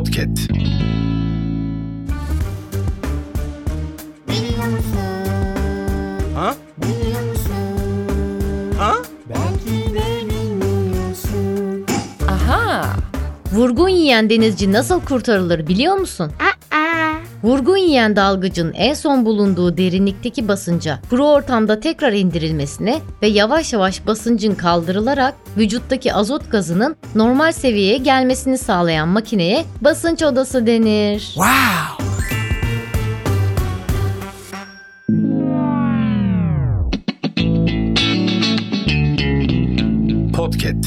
Podcast. Biliyor musun? Ha? Biliyor musun? Ha? Belki de bilmiyorsun. Aha! Vurgun yiyen denizci nasıl kurtarılır biliyor musun? Aa, Vurgun yiyen dalgıcın en son bulunduğu derinlikteki basınca kuru ortamda tekrar indirilmesine ve yavaş yavaş basıncın kaldırılarak vücuttaki azot gazının normal seviyeye gelmesini sağlayan makineye basınç odası denir. Wow! Podcast